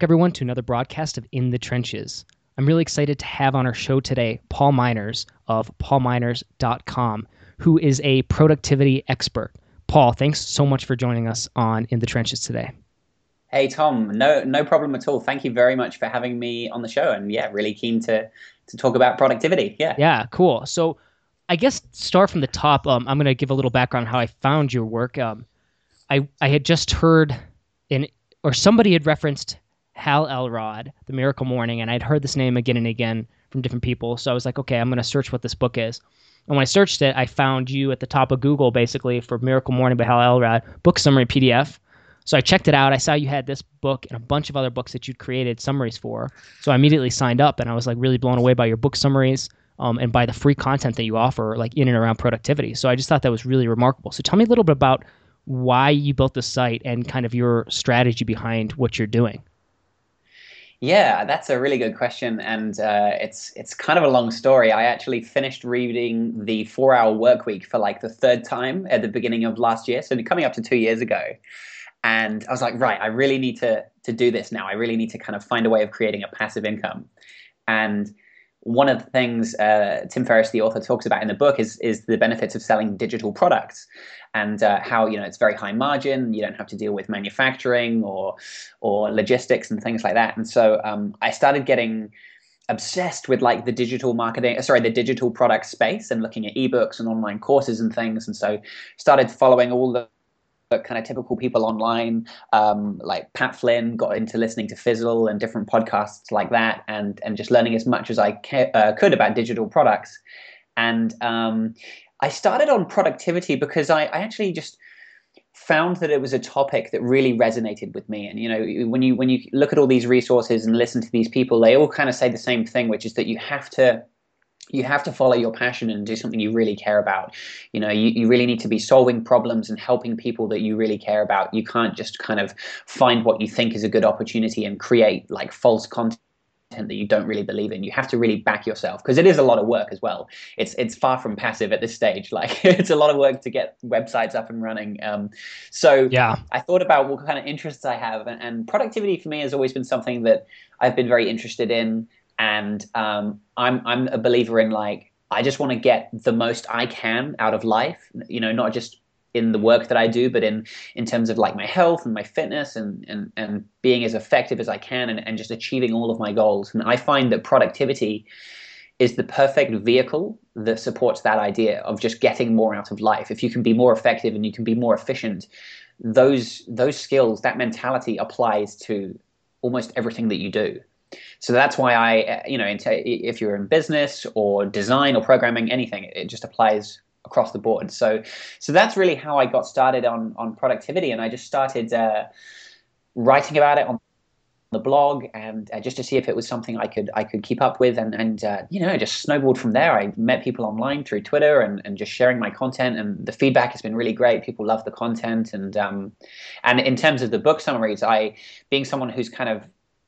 back, everyone, to another broadcast of In the Trenches. I'm really excited to have on our show today Paul Minors of paulminors.com, who is a productivity expert. Paul, thanks so much for joining us on In the Trenches today. Hey Tom, no no problem at all. Thank you very much for having me on the show, and yeah, really keen to to talk about productivity. Yeah, yeah, cool. So, I guess start from the top. Um, I'm going to give a little background on how I found your work. Um, I I had just heard in or somebody had referenced Hal Elrod, The Miracle Morning, and I'd heard this name again and again from different people. So I was like, okay, I'm going to search what this book is. And when I searched it, I found you at the top of Google basically for Miracle Morning by Hal Elrod, book summary PDF. So I checked it out. I saw you had this book and a bunch of other books that you'd created summaries for. So I immediately signed up and I was like really blown away by your book summaries um, and by the free content that you offer, like in and around productivity. So I just thought that was really remarkable. So tell me a little bit about why you built the site and kind of your strategy behind what you're doing. Yeah, that's a really good question, and uh, it's it's kind of a long story. I actually finished reading the Four Hour Work Week for like the third time at the beginning of last year, so coming up to two years ago. And I was like, right, I really need to to do this now. I really need to kind of find a way of creating a passive income. And one of the things uh, Tim Ferriss, the author, talks about in the book is is the benefits of selling digital products and uh, how you know it's very high margin. You don't have to deal with manufacturing or or logistics and things like that. And so um, I started getting obsessed with like the digital marketing sorry the digital product space and looking at ebooks and online courses and things and so started following all the kind of typical people online, um, like Pat Flynn, got into listening to Fizzle and different podcasts like that, and and just learning as much as I ca- uh, could about digital products. And um, I started on productivity because I, I actually just found that it was a topic that really resonated with me and you know when you when you look at all these resources and listen to these people they all kind of say the same thing which is that you have to you have to follow your passion and do something you really care about. You know, you, you really need to be solving problems and helping people that you really care about. You can't just kind of find what you think is a good opportunity and create like false content that you don't really believe in. You have to really back yourself because it is a lot of work as well. It's it's far from passive at this stage. Like it's a lot of work to get websites up and running. Um, so yeah, I thought about what kind of interests I have, and, and productivity for me has always been something that I've been very interested in and um, I'm I'm a believer in like I just want to get the most I can out of life. You know, not just in the work that I do, but in in terms of like my health and my fitness and and and being as effective as I can and, and just achieving all of my goals. And I find that productivity is the perfect vehicle that supports that idea of just getting more out of life. If you can be more effective and you can be more efficient, those those skills, that mentality applies to almost everything that you do. So that's why I, you know, if you're in business or design or programming, anything, it just applies across the board. So, so that's really how I got started on on productivity, and I just started uh, writing about it on the blog and uh, just to see if it was something I could I could keep up with and and uh, you know just snowballed from there. I met people online through Twitter and, and just sharing my content and the feedback has been really great. People love the content and um, and in terms of the book summaries, I being someone who's kind of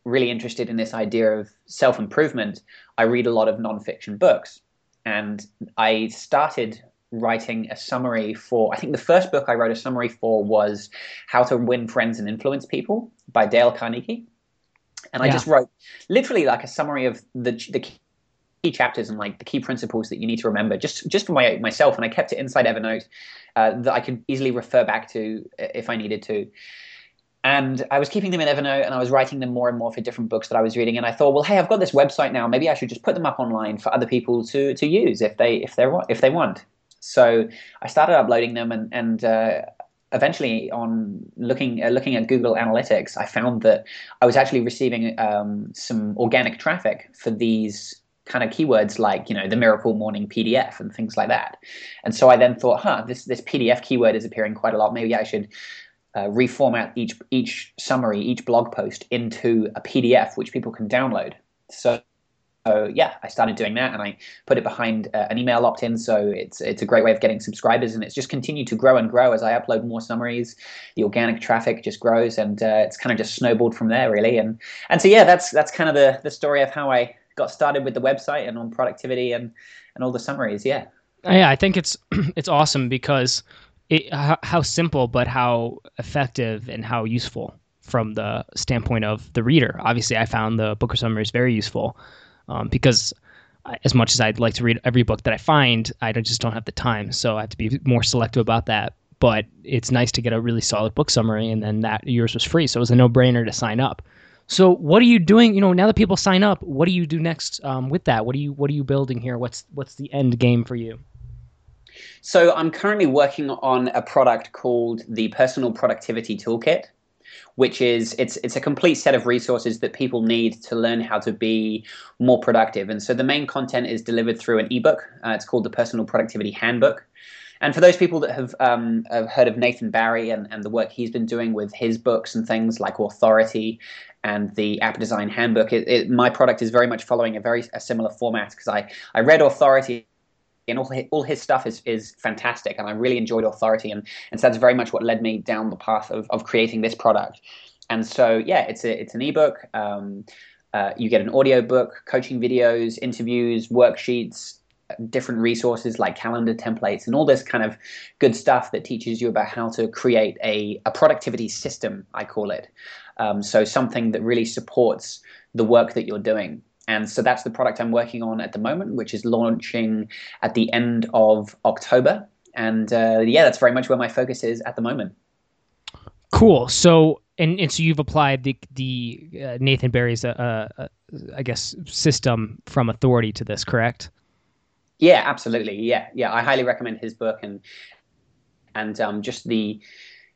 really interested in this idea of self improvement, I read a lot of nonfiction books. And I started writing a summary for, I think the first book I wrote a summary for was How to Win Friends and Influence People by Dale Carnegie. And I just wrote literally like a summary of the, the key chapters and like the key principles that you need to remember just just for my, myself and i kept it inside evernote uh, that i could easily refer back to if i needed to and I was keeping them in Evernote and I was writing them more and more for different books that I was reading. And I thought, well, hey, I've got this website now. Maybe I should just put them up online for other people to, to use if they if they if they want. So I started uploading them, and and uh, eventually, on looking uh, looking at Google Analytics, I found that I was actually receiving um, some organic traffic for these kind of keywords like you know the miracle morning pdf and things like that and so i then thought huh this this pdf keyword is appearing quite a lot maybe i should uh, reformat each each summary, each blog post into a PDF which people can download. So, so yeah, I started doing that, and I put it behind uh, an email opt-in. So it's it's a great way of getting subscribers, and it's just continued to grow and grow as I upload more summaries. The organic traffic just grows, and uh, it's kind of just snowballed from there, really. And and so yeah, that's that's kind of the the story of how I got started with the website and on productivity and and all the summaries. Yeah. Yeah, I think it's it's awesome because it, how, how simple but how effective and how useful from the standpoint of the reader. Obviously, I found the book summaries very useful um, because as much as I'd like to read every book that I find, I just don't have the time. So I have to be more selective about that. But it's nice to get a really solid book summary, and then that yours was free, so it was a no-brainer to sign up. So what are you doing? You know, now that people sign up, what do you do next um, with that? What are you What are you building here? What's What's the end game for you? So I'm currently working on a product called the Personal Productivity Toolkit which is it's it's a complete set of resources that people need to learn how to be more productive. And so the main content is delivered through an ebook. Uh, it's called the Personal Productivity Handbook. And for those people that have, um, have heard of Nathan Barry and, and the work he's been doing with his books and things like Authority and the App Design Handbook, it, it, my product is very much following a very a similar format because I, I read Authority and all his, all his stuff is, is fantastic and i really enjoyed authority and, and so that's very much what led me down the path of, of creating this product. And so yeah it's a, it's an ebook. Um, uh, you get an audio book coaching videos interviews worksheets different resources like calendar templates and all this kind of good stuff that teaches you about how to create a, a productivity system i call it. Um, so something that really supports the work that you're doing and so that's the product I'm working on at the moment, which is launching at the end of October. And uh, yeah, that's very much where my focus is at the moment. Cool. So, and, and so you've applied the the uh, Nathan Barry's, uh, uh, I guess, system from Authority to this, correct? Yeah, absolutely. Yeah, yeah. I highly recommend his book and and um, just the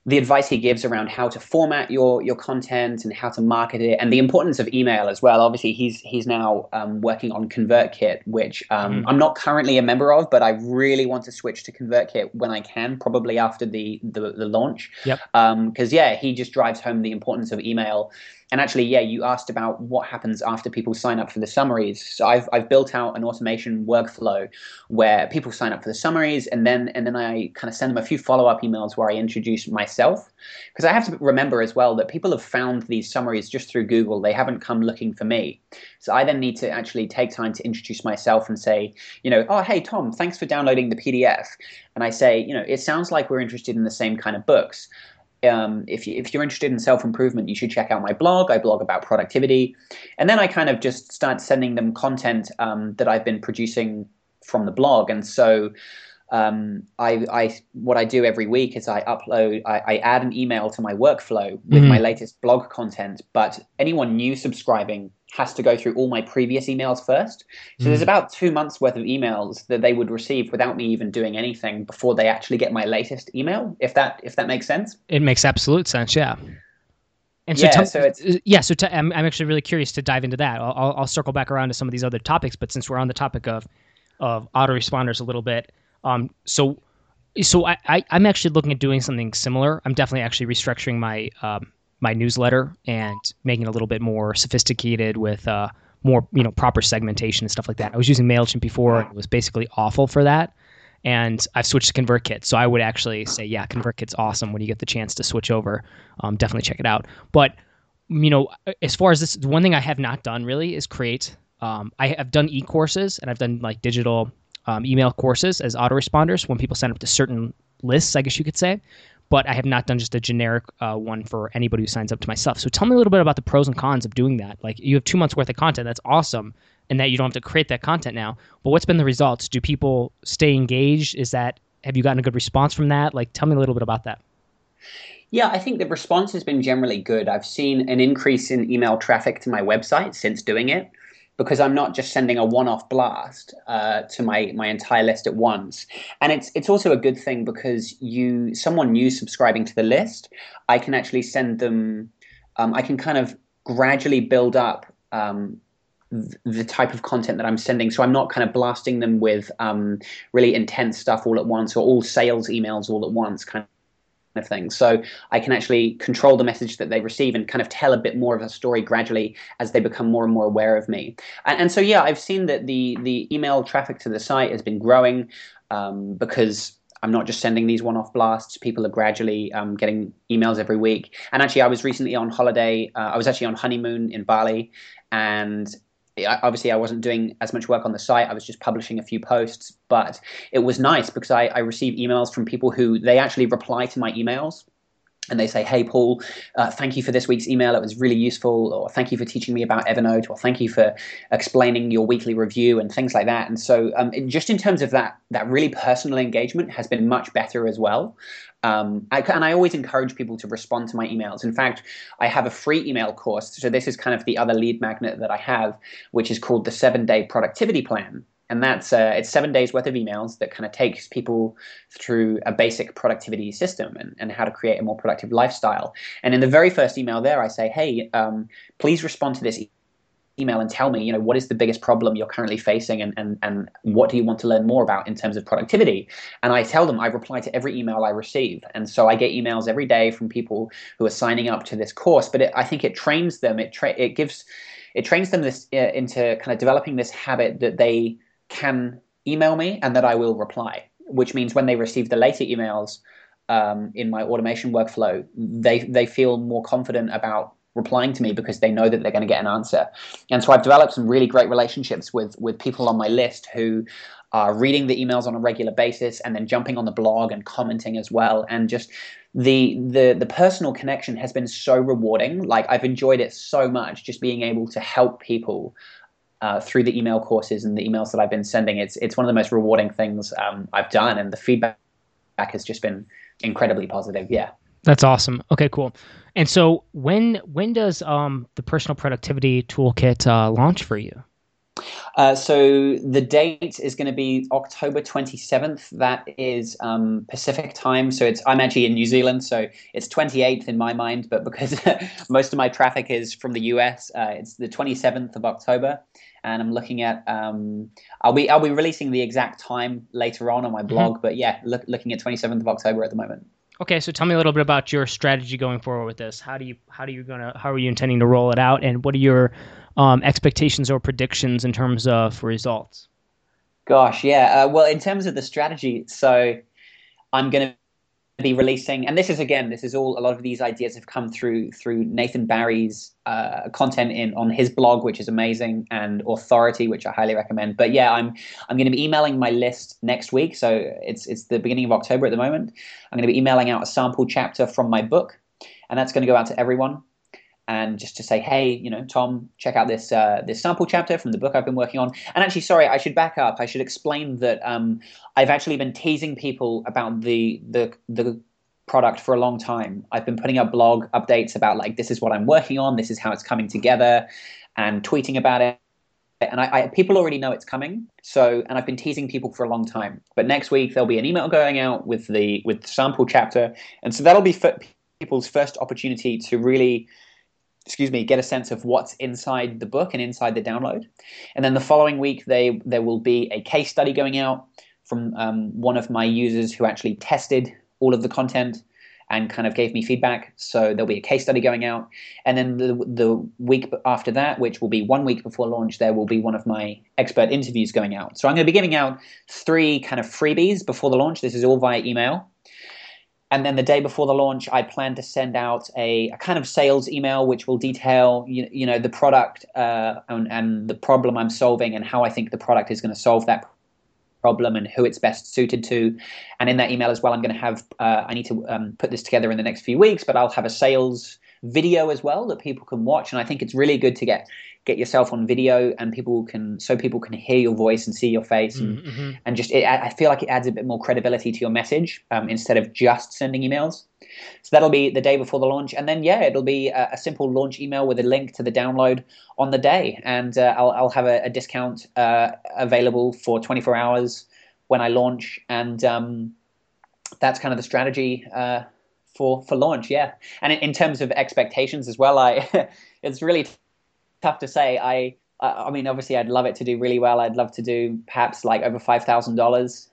the advice he gives around how to format your your content and how to market it, and the importance of email as well. Obviously, he's he's now um, working on ConvertKit, which um, mm. I'm not currently a member of, but I really want to switch to ConvertKit when I can, probably after the the, the launch. Yep. Because um, yeah, he just drives home the importance of email and actually, yeah, you asked about what happens after people sign up for the summaries. So I've, I've built out an automation workflow where people sign up for the summaries, and then and then I kind of send them a few follow up emails where I introduce myself, because I have to remember as well that people have found these summaries just through Google. They haven't come looking for me. So I then need to actually take time to introduce myself and say, you know, oh hey Tom, thanks for downloading the PDF. And I say, you know, it sounds like we're interested in the same kind of books um, if, you, if you're interested in self improvement, you should check out my blog. I blog about productivity. And then I kind of just start sending them content um, that I've been producing from the blog. And so um, I, I, what I do every week is I upload, I, I add an email to my workflow with mm-hmm. my latest blog content. But anyone new subscribing has to go through all my previous emails first. So mm. there's about two months worth of emails that they would receive without me even doing anything before they actually get my latest email. If that if that makes sense. It makes absolute sense. Yeah. And so, yeah, so it's, uh, yeah, so am I'm, I'm actually really curious to dive into that. I'll, I'll, I'll circle back around to some of these other topics, but since we're on the topic of of autoresponders a little bit, um, so so I, I am actually looking at doing something similar. I'm definitely actually restructuring my um, my newsletter and making it a little bit more sophisticated with uh, more you know proper segmentation and stuff like that. I was using Mailchimp before; it was basically awful for that. And I've switched to ConvertKit, so I would actually say, yeah, ConvertKit's awesome when you get the chance to switch over. Um, definitely check it out. But you know, as far as this, one thing I have not done really is create. Um, I have done e-courses and I've done like digital um, email courses as autoresponders when people sign up to certain lists, I guess you could say but I have not done just a generic uh, one for anybody who signs up to my stuff. So tell me a little bit about the pros and cons of doing that. Like you have two months worth of content, that's awesome, and that you don't have to create that content now. But what's been the results? Do people stay engaged? Is that have you gotten a good response from that? Like tell me a little bit about that. Yeah, I think the response has been generally good. I've seen an increase in email traffic to my website since doing it because I'm not just sending a one-off blast uh, to my my entire list at once. And it's it's also a good thing because you someone new subscribing to the list, I can actually send them. Um, I can kind of gradually build up um, the type of content that I'm sending. So I'm not kind of blasting them with um, really intense stuff all at once or all sales emails all at once, kind of things. So I can actually control the message that they receive and kind of tell a bit more of a story gradually as they become more and more aware of me. And, and so yeah, I've seen that the the email traffic to the site has been growing um, because I'm not just sending these one-off blasts. People are gradually um, getting emails every week. And actually, I was recently on holiday. Uh, I was actually on honeymoon in Bali, and obviously I wasn't doing as much work on the site. I was just publishing a few posts, but it was nice because I, I received emails from people who they actually reply to my emails and they say, "Hey, Paul, uh, thank you for this week's email. It was really useful," or "Thank you for teaching me about Evernote," or "Thank you for explaining your weekly review," and things like that. And so, um, just in terms of that, that really personal engagement has been much better as well. Um, I, and I always encourage people to respond to my emails. In fact, I have a free email course. So this is kind of the other lead magnet that I have, which is called the Seven Day Productivity Plan and that's uh, it's seven days worth of emails that kind of takes people through a basic productivity system and, and how to create a more productive lifestyle and in the very first email there i say hey um, please respond to this email and tell me you know what is the biggest problem you're currently facing and, and, and what do you want to learn more about in terms of productivity? And i tell them i reply to every email i receive. And so i get emails every day from people who are signing up to this course but it, i think it trains them it, tra- it gives it trains them this uh, into kind of developing this habit that they can email me and that I will reply, which means when they receive the later emails um, in my automation workflow, they, they feel more confident about replying to me because they know that they're going to get an answer. And so I've developed some really great relationships with, with people on my list who are reading the emails on a regular basis and then jumping on the blog and commenting as well. And just the the the personal connection has been so rewarding. Like I've enjoyed it so much, just being able to help people uh, through the email courses and the emails that I've been sending. It's it's one of the most rewarding things um, I've done, and the feedback has just been incredibly positive. Yeah, that's awesome. Okay, cool. And so when when does um, the personal productivity toolkit uh, launch for you? Uh, so the date is going to be October 27th. That is um, Pacific time. So it's I'm actually in New Zealand, so it's 28th in my mind. But because most of my traffic is from the US, uh, it's the 27th of October. And I'm looking at um, I'll be I'll be releasing the exact time later on on my mm-hmm. blog. Mm-hmm. But yeah, look, looking at 27th of October at the moment. Okay, so tell me a little bit about your strategy going forward with this. How do you how do you gonna how are you intending to roll it out, and what are your um, expectations or predictions in terms of results? Gosh, yeah. Uh, well, in terms of the strategy, so I'm going to be releasing, and this is again, this is all a lot of these ideas have come through through Nathan Barry's uh, content in on his blog, which is amazing, and Authority, which I highly recommend. But yeah, I'm I'm going to be emailing my list next week, so it's it's the beginning of October at the moment. I'm going to be emailing out a sample chapter from my book, and that's going to go out to everyone and just to say, hey, you know, Tom, check out this uh, this sample chapter from the book I've been working on. And actually, sorry, I should back up. I should explain that um, I've actually been teasing people about the the the product for a long time. I've been putting up blog updates about like this is what I'm working on, this is how it's coming together, and tweeting about it. And I, I people already know it's coming. So, and I've been teasing people for a long time. But next week there'll be an email going out with the with the sample chapter, and so that'll be people's first opportunity to really excuse me, get a sense of what's inside the book and inside the download. And then the following week, they there will be a case study going out from um, one of my users who actually tested all of the content and kind of gave me feedback. So there'll be a case study going out, and then the the week after that, which will be one week before launch, there will be one of my expert interviews going out. So I'm going to be giving out three kind of freebies before the launch. This is all via email. And then the day before the launch, I plan to send out a, a kind of sales email, which will detail, you, you know, the product uh, and, and the problem I'm solving and how I think the product is going to solve that problem and who it's best suited to. And in that email as well, I'm going to have, uh, I need to um, put this together in the next few weeks, but I'll have a sales video as well that people can watch. And I think it's really good to get get yourself on video and people can so people can hear your voice and see your face and mm-hmm. and just it, I feel like it adds a bit more credibility to your message um, instead of just sending emails. So that'll be the day before the launch, and then yeah, it'll be a, a simple launch email with a link to the download on the day, and uh, I'll I'll have a, a discount uh, available for 24 hours when I launch, and um, that's kind of the strategy. Uh, for, for launch, yeah, and in, in terms of expectations as well, I it's really tough to say. I I mean, obviously, I'd love it to do really well. I'd love to do perhaps like over five thousand um, dollars.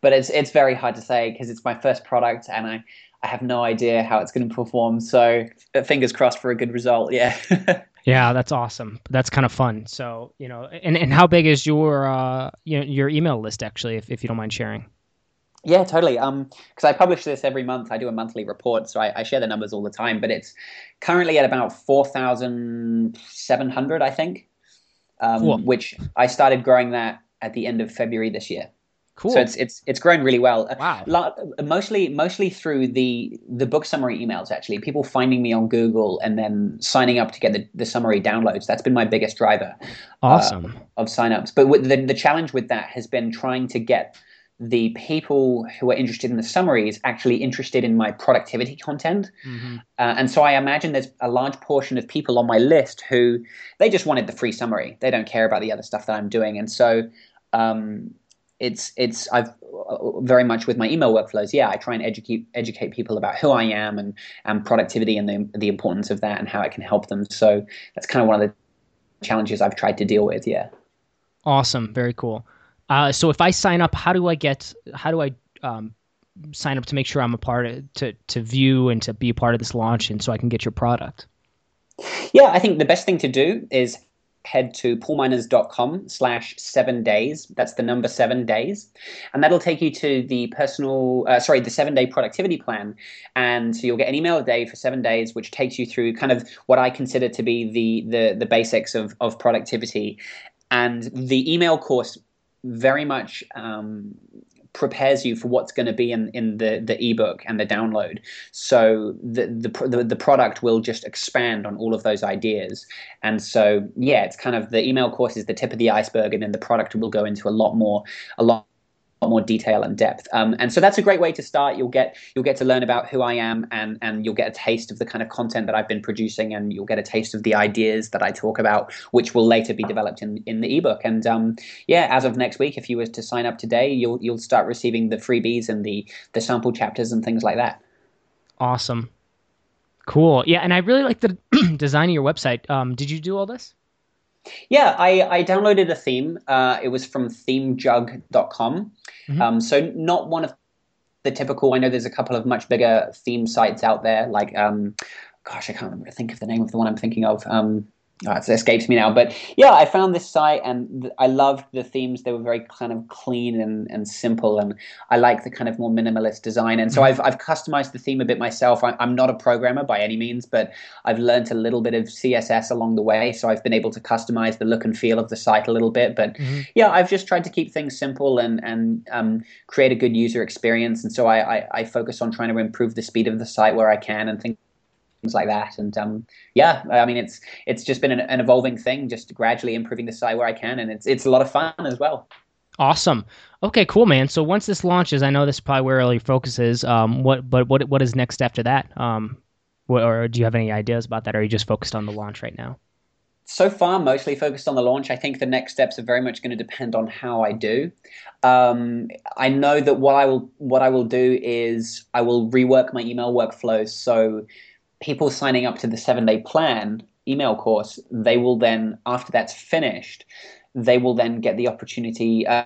But it's it's very hard to say because it's my first product, and I I have no idea how it's going to perform. So fingers crossed for a good result. Yeah. yeah, that's awesome. That's kind of fun. So you know, and and how big is your uh you know, your email list actually, if if you don't mind sharing? Yeah, totally. Um, because I publish this every month. I do a monthly report, so I, I share the numbers all the time. But it's currently at about four thousand seven hundred, I think. Um, cool. which I started growing that at the end of February this year. Cool. So it's it's it's grown really well. Wow. Mostly mostly through the the book summary emails. Actually, people finding me on Google and then signing up to get the, the summary downloads. That's been my biggest driver. Uh, awesome. Uh, of signups. But the the challenge with that has been trying to get the people who are interested in the summaries actually interested in my productivity content. Mm-hmm. Uh, and so I imagine there's a large portion of people on my list who they just wanted the free summary. They don't care about the other stuff that I'm doing. And so um, it's it's I've uh, very much with my email workflows. Yeah, I try and educate educate people about who I am and and productivity and the the importance of that and how it can help them. So that's kind of one of the challenges I've tried to deal with. Yeah. Awesome. Very cool. Uh, so if I sign up, how do I get? How do I um, sign up to make sure I'm a part of to to view and to be a part of this launch, and so I can get your product? Yeah, I think the best thing to do is head to paulminors.com slash seven days. That's the number seven days. And that'll take you to the personal, uh, sorry, the seven day productivity plan. And so you'll get an email a day for seven days, which takes you through kind of what I consider to be the, the, the basics of, of productivity. And the email course very much um, prepares you for what's going to be in, in the, the ebook and the download. So the, the, the the product will just expand on all of those ideas. And so yeah, it's kind of the email course is the tip of the iceberg, and then the product will go into a lot more a lot more detail and depth. Um, and so that's a great way to start. You'll get you'll get to learn about who I am, and and you'll get a taste of the kind of content that I've been producing, and you'll get a taste of the ideas that I talk about, which will later be developed in in the ebook. And um, yeah, as of next week, if you were to sign up today, you'll you'll start receiving the freebies and the the sample chapters and things like that. Awesome. Cool. Yeah, and I really like the design of your website. Um, did you do all this? Yeah, I, I downloaded a theme. Uh, it was from themejug.com. Mm-hmm. Um, so not one of the typical. I know there's a couple of much bigger theme sites out there, like um, gosh, I can't remember. Think of the name of the one I'm thinking of. Um, oh, it escapes me now. But yeah, I found this site and th- I loved the themes. They were very kind of clean and, and simple, and I like the kind of more minimalist design. And so mm-hmm. I've, I've customized the theme a bit myself. I, am not a programmer by any means, but I've learned a little bit of CSS along the way. So I've been able to customize the look and feel of the site a little bit. But mm-hmm. yeah, I've just tried to keep things simple and, and um, create a good user experience. And so I, I, I focus on trying to improve the speed of the site where I can and things things like that. And um, yeah, I mean, it's it's just been an, an, evolving thing, just gradually improving the site where I can, and it's it's a lot of fun as well. Awesome. Okay, cool, man. So once this launches, I know this is probably where all your focus is. Um, what but what what is next after that? Um, what, or do you have any ideas about that? Or are you just focused on the launch right now? so far mostly focused on the launch i think the next steps are very much going to depend on how i do um, i know that what i will what i will do is i will rework my email workflows so people signing up to the seven day plan email course, they will then, after that's finished, they will then get the opportunity. Uh,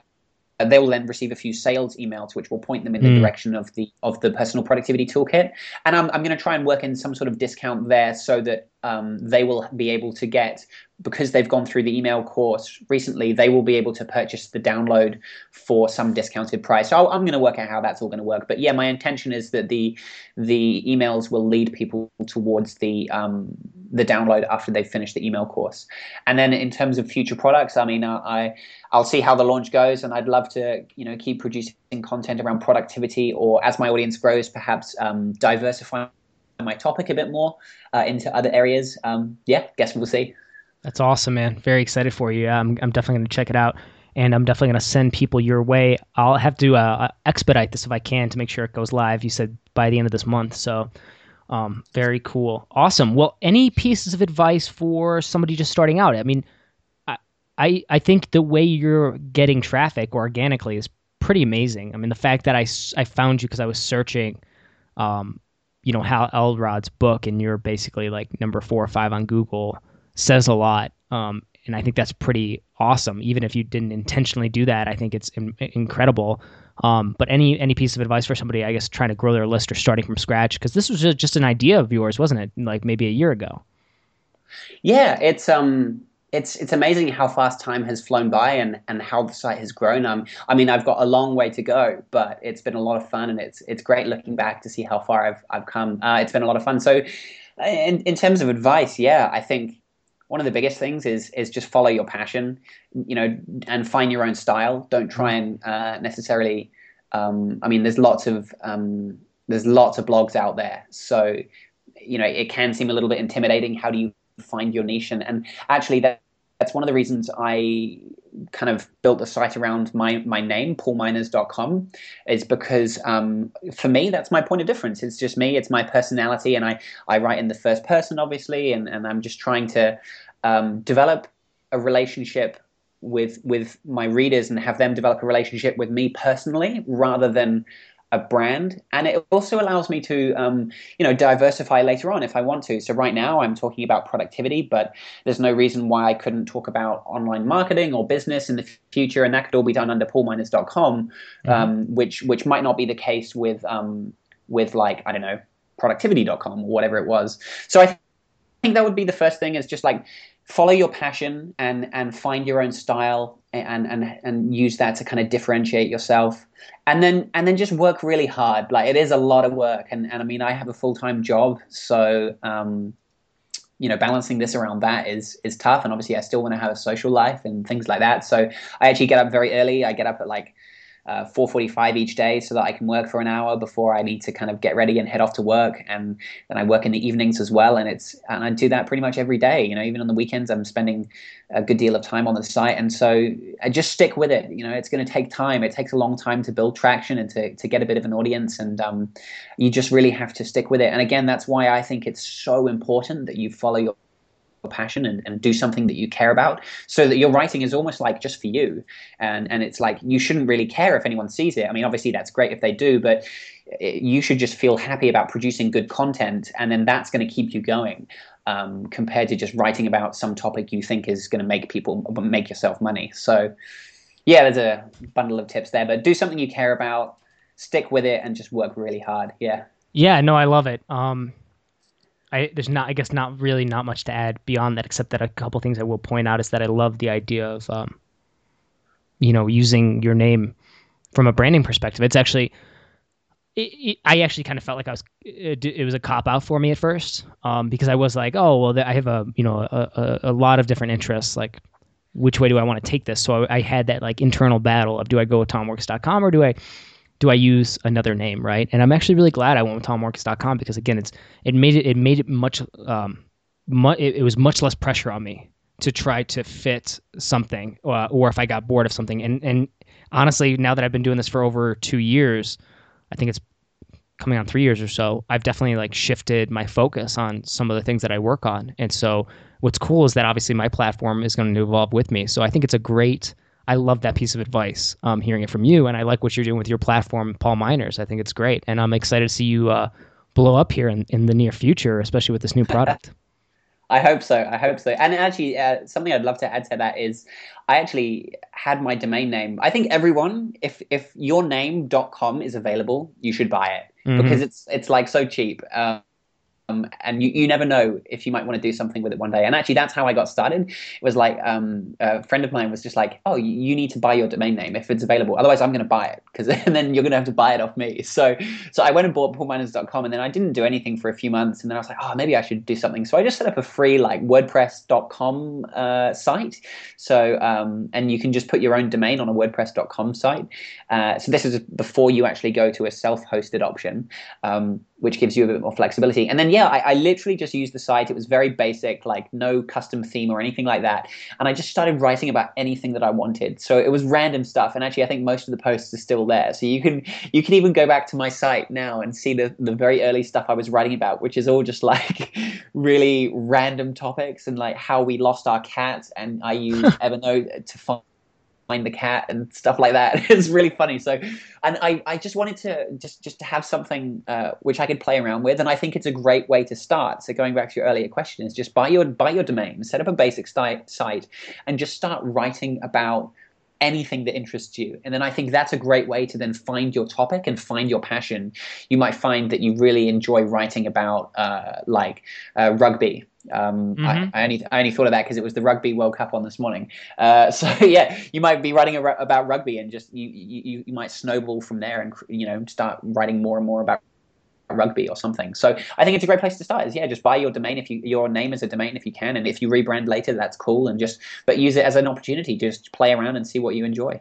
they will then receive a few sales emails, which will point them in the mm. direction of the of the personal productivity toolkit. And I'm I'm going to try and work in some sort of discount there so that um, they will be able to get because they've gone through the email course recently, they will be able to purchase the download for some discounted price. So I'm going to work out how that's all going to work. But yeah, my intention is that the the emails will lead people towards the um, the download after they've finished the email course. And then in terms of future products, I mean, uh, I I'll see how the launch goes, and I'd love to you know keep producing content around productivity, or as my audience grows, perhaps um, diversify my topic a bit more uh, into other areas. Um, yeah, guess we'll see. That's awesome, man. Very excited for you. I'm, I'm definitely going to check it out. And I'm definitely going to send people your way. I'll have to uh, expedite this if I can to make sure it goes live. You said by the end of this month. So um, very cool. Awesome. Well, any pieces of advice for somebody just starting out? I mean, I, I think the way you're getting traffic organically is pretty amazing. I mean, the fact that I, I found you because I was searching, um, you know, Hal Elrod's book, and you're basically like number four or five on Google says a lot. Um, and I think that's pretty awesome. Even if you didn't intentionally do that, I think it's in- incredible. Um, but any any piece of advice for somebody, I guess, trying to grow their list or starting from scratch, because this was just an idea of yours, wasn't it? Like maybe a year ago. Yeah, it's um, it's it's amazing how fast time has flown by and, and how the site has grown. Um, I mean, I've got a long way to go, but it's been a lot of fun, and it's it's great looking back to see how far I've I've come. Uh, it's been a lot of fun. So, in in terms of advice, yeah, I think one of the biggest things is is just follow your passion, you know, and find your own style. Don't try and uh, necessarily. Um, I mean, there's lots of um, there's lots of blogs out there, so you know it can seem a little bit intimidating. How do you find your niche? And, and actually, that that's one of the reasons I kind of built the site around my my name, paulminors.com, is because um, for me that's my point of difference. It's just me, it's my personality, and I I write in the first person, obviously, and and I'm just trying to um, develop a relationship with with my readers and have them develop a relationship with me personally rather than a brand and it also allows me to um, you know diversify later on if i want to so right now i'm talking about productivity but there's no reason why i couldn't talk about online marketing or business in the future and that could all be done under paulminors.com mm-hmm. um, which which might not be the case with um, with like i don't know productivity.com or whatever it was so i think that would be the first thing is just like follow your passion and and find your own style and and and use that to kind of differentiate yourself. And then and then just work really hard. Like it is a lot of work. And and i mean i have a full-time job. So um you know balancing this around that is is tough. And obviously i still want to have a social life and things like that. So i actually get up very early. I get up at like uh, 4.45 each day so that I can work for an hour before I need to kind of get ready and head off to work. And then I work in the evenings as well. And it's and I do that pretty much every day. You know, even on the weekends, I'm spending a good deal of time on the site. And so I just stick with it. You know, it's going to take time. It takes a long time to build traction and to, to get a bit of an audience. And um, you just really have to stick with it. And again, that's why I think it's so important that you follow your passion and, and do something that you care about. So that your writing is almost like just for you. And and it's like you shouldn't really care if anyone sees it. I mean obviously that's great if they do but it, you should just feel happy about producing good content and then that's going to keep you going um, compared to just writing about some topic you think is going to make people make yourself money. So yeah there's a bundle of tips there but do something you care about stick with it and just work really hard. Yeah. Yeah no i love it. Um I there's not I guess not really not much to add beyond that except that a couple things I will point out is that I love the idea of um, you know using your name from a branding perspective. It's actually it, it, I actually kind of felt like I was it, it was a cop out for me at first um, because I was like oh well I have a you know a, a, a lot of different interests like which way do I want to take this so I, I had that like internal battle of do I go with tomworks.com or do I do I use another name, right? And I'm actually really glad I went with tomworks.com because again, it's it made it it made it much um, mu- it, it, was much less pressure on me to try to fit something, uh, or if I got bored of something. And and honestly, now that I've been doing this for over two years, I think it's coming on three years or so. I've definitely like shifted my focus on some of the things that I work on. And so what's cool is that obviously my platform is going to evolve with me. So I think it's a great I love that piece of advice. Um, hearing it from you, and I like what you're doing with your platform, Paul Minors. I think it's great, and I'm excited to see you uh, blow up here in, in the near future, especially with this new product. I hope so. I hope so. And actually, uh, something I'd love to add to that is, I actually had my domain name. I think everyone, if if your name.com is available, you should buy it mm-hmm. because it's it's like so cheap. Um, um, and you, you never know if you might want to do something with it one day. And actually, that's how I got started. It was like um, a friend of mine was just like, "Oh, you need to buy your domain name if it's available. Otherwise, I'm going to buy it because and then you're going to have to buy it off me." So, so I went and bought paulminors.com, and then I didn't do anything for a few months, and then I was like, "Oh, maybe I should do something." So I just set up a free like WordPress.com uh, site. So, um, and you can just put your own domain on a WordPress.com site. Uh, so this is before you actually go to a self-hosted option. Um, which gives you a bit more flexibility. And then, yeah, I, I, literally just used the site. It was very basic, like no custom theme or anything like that. And I just started writing about anything that I wanted. So it was random stuff. And actually, I think most of the posts are still there. So you can you can even go back to my site now and see the the very early stuff I was writing about, which is all just like really random topics and like how we lost our cat. And I used Evernote to find find the cat and stuff like that. it's really funny. So, and I, I just wanted to just just to have something uh, which I could play around with, and I think it's a great way to start. So, going back to your earlier question, is just buy your buy your domain, set up a basic site, and just start writing about anything that interests you. And then I think that's a great way to then find your topic and find your passion. You might find that you really enjoy writing about uh, like uh, rugby um, mm-hmm. I, I, only I only thought of that because it was the Rugby World Cup on this morning. Uh, so yeah, you might be writing about rugby and just you, you you might snowball from there and you know start writing more and more about rugby or something. So I think it's a great place to start. Is yeah, just buy your domain if you your name as a domain if you can, and if you rebrand later, that's cool. And just but use it as an opportunity. Just play around and see what you enjoy.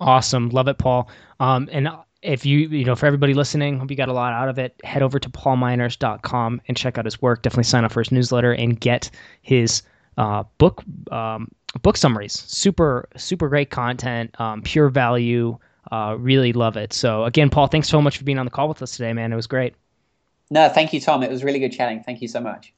Awesome, love it, Paul. Um, and if you you know for everybody listening, hope you got a lot out of it. Head over to paulminors.com and check out his work. Definitely sign up for his newsletter and get his uh, book um, book summaries. Super super great content, um, pure value. Uh, really love it. So again, Paul, thanks so much for being on the call with us today, man. It was great. No, thank you, Tom. It was really good chatting. Thank you so much.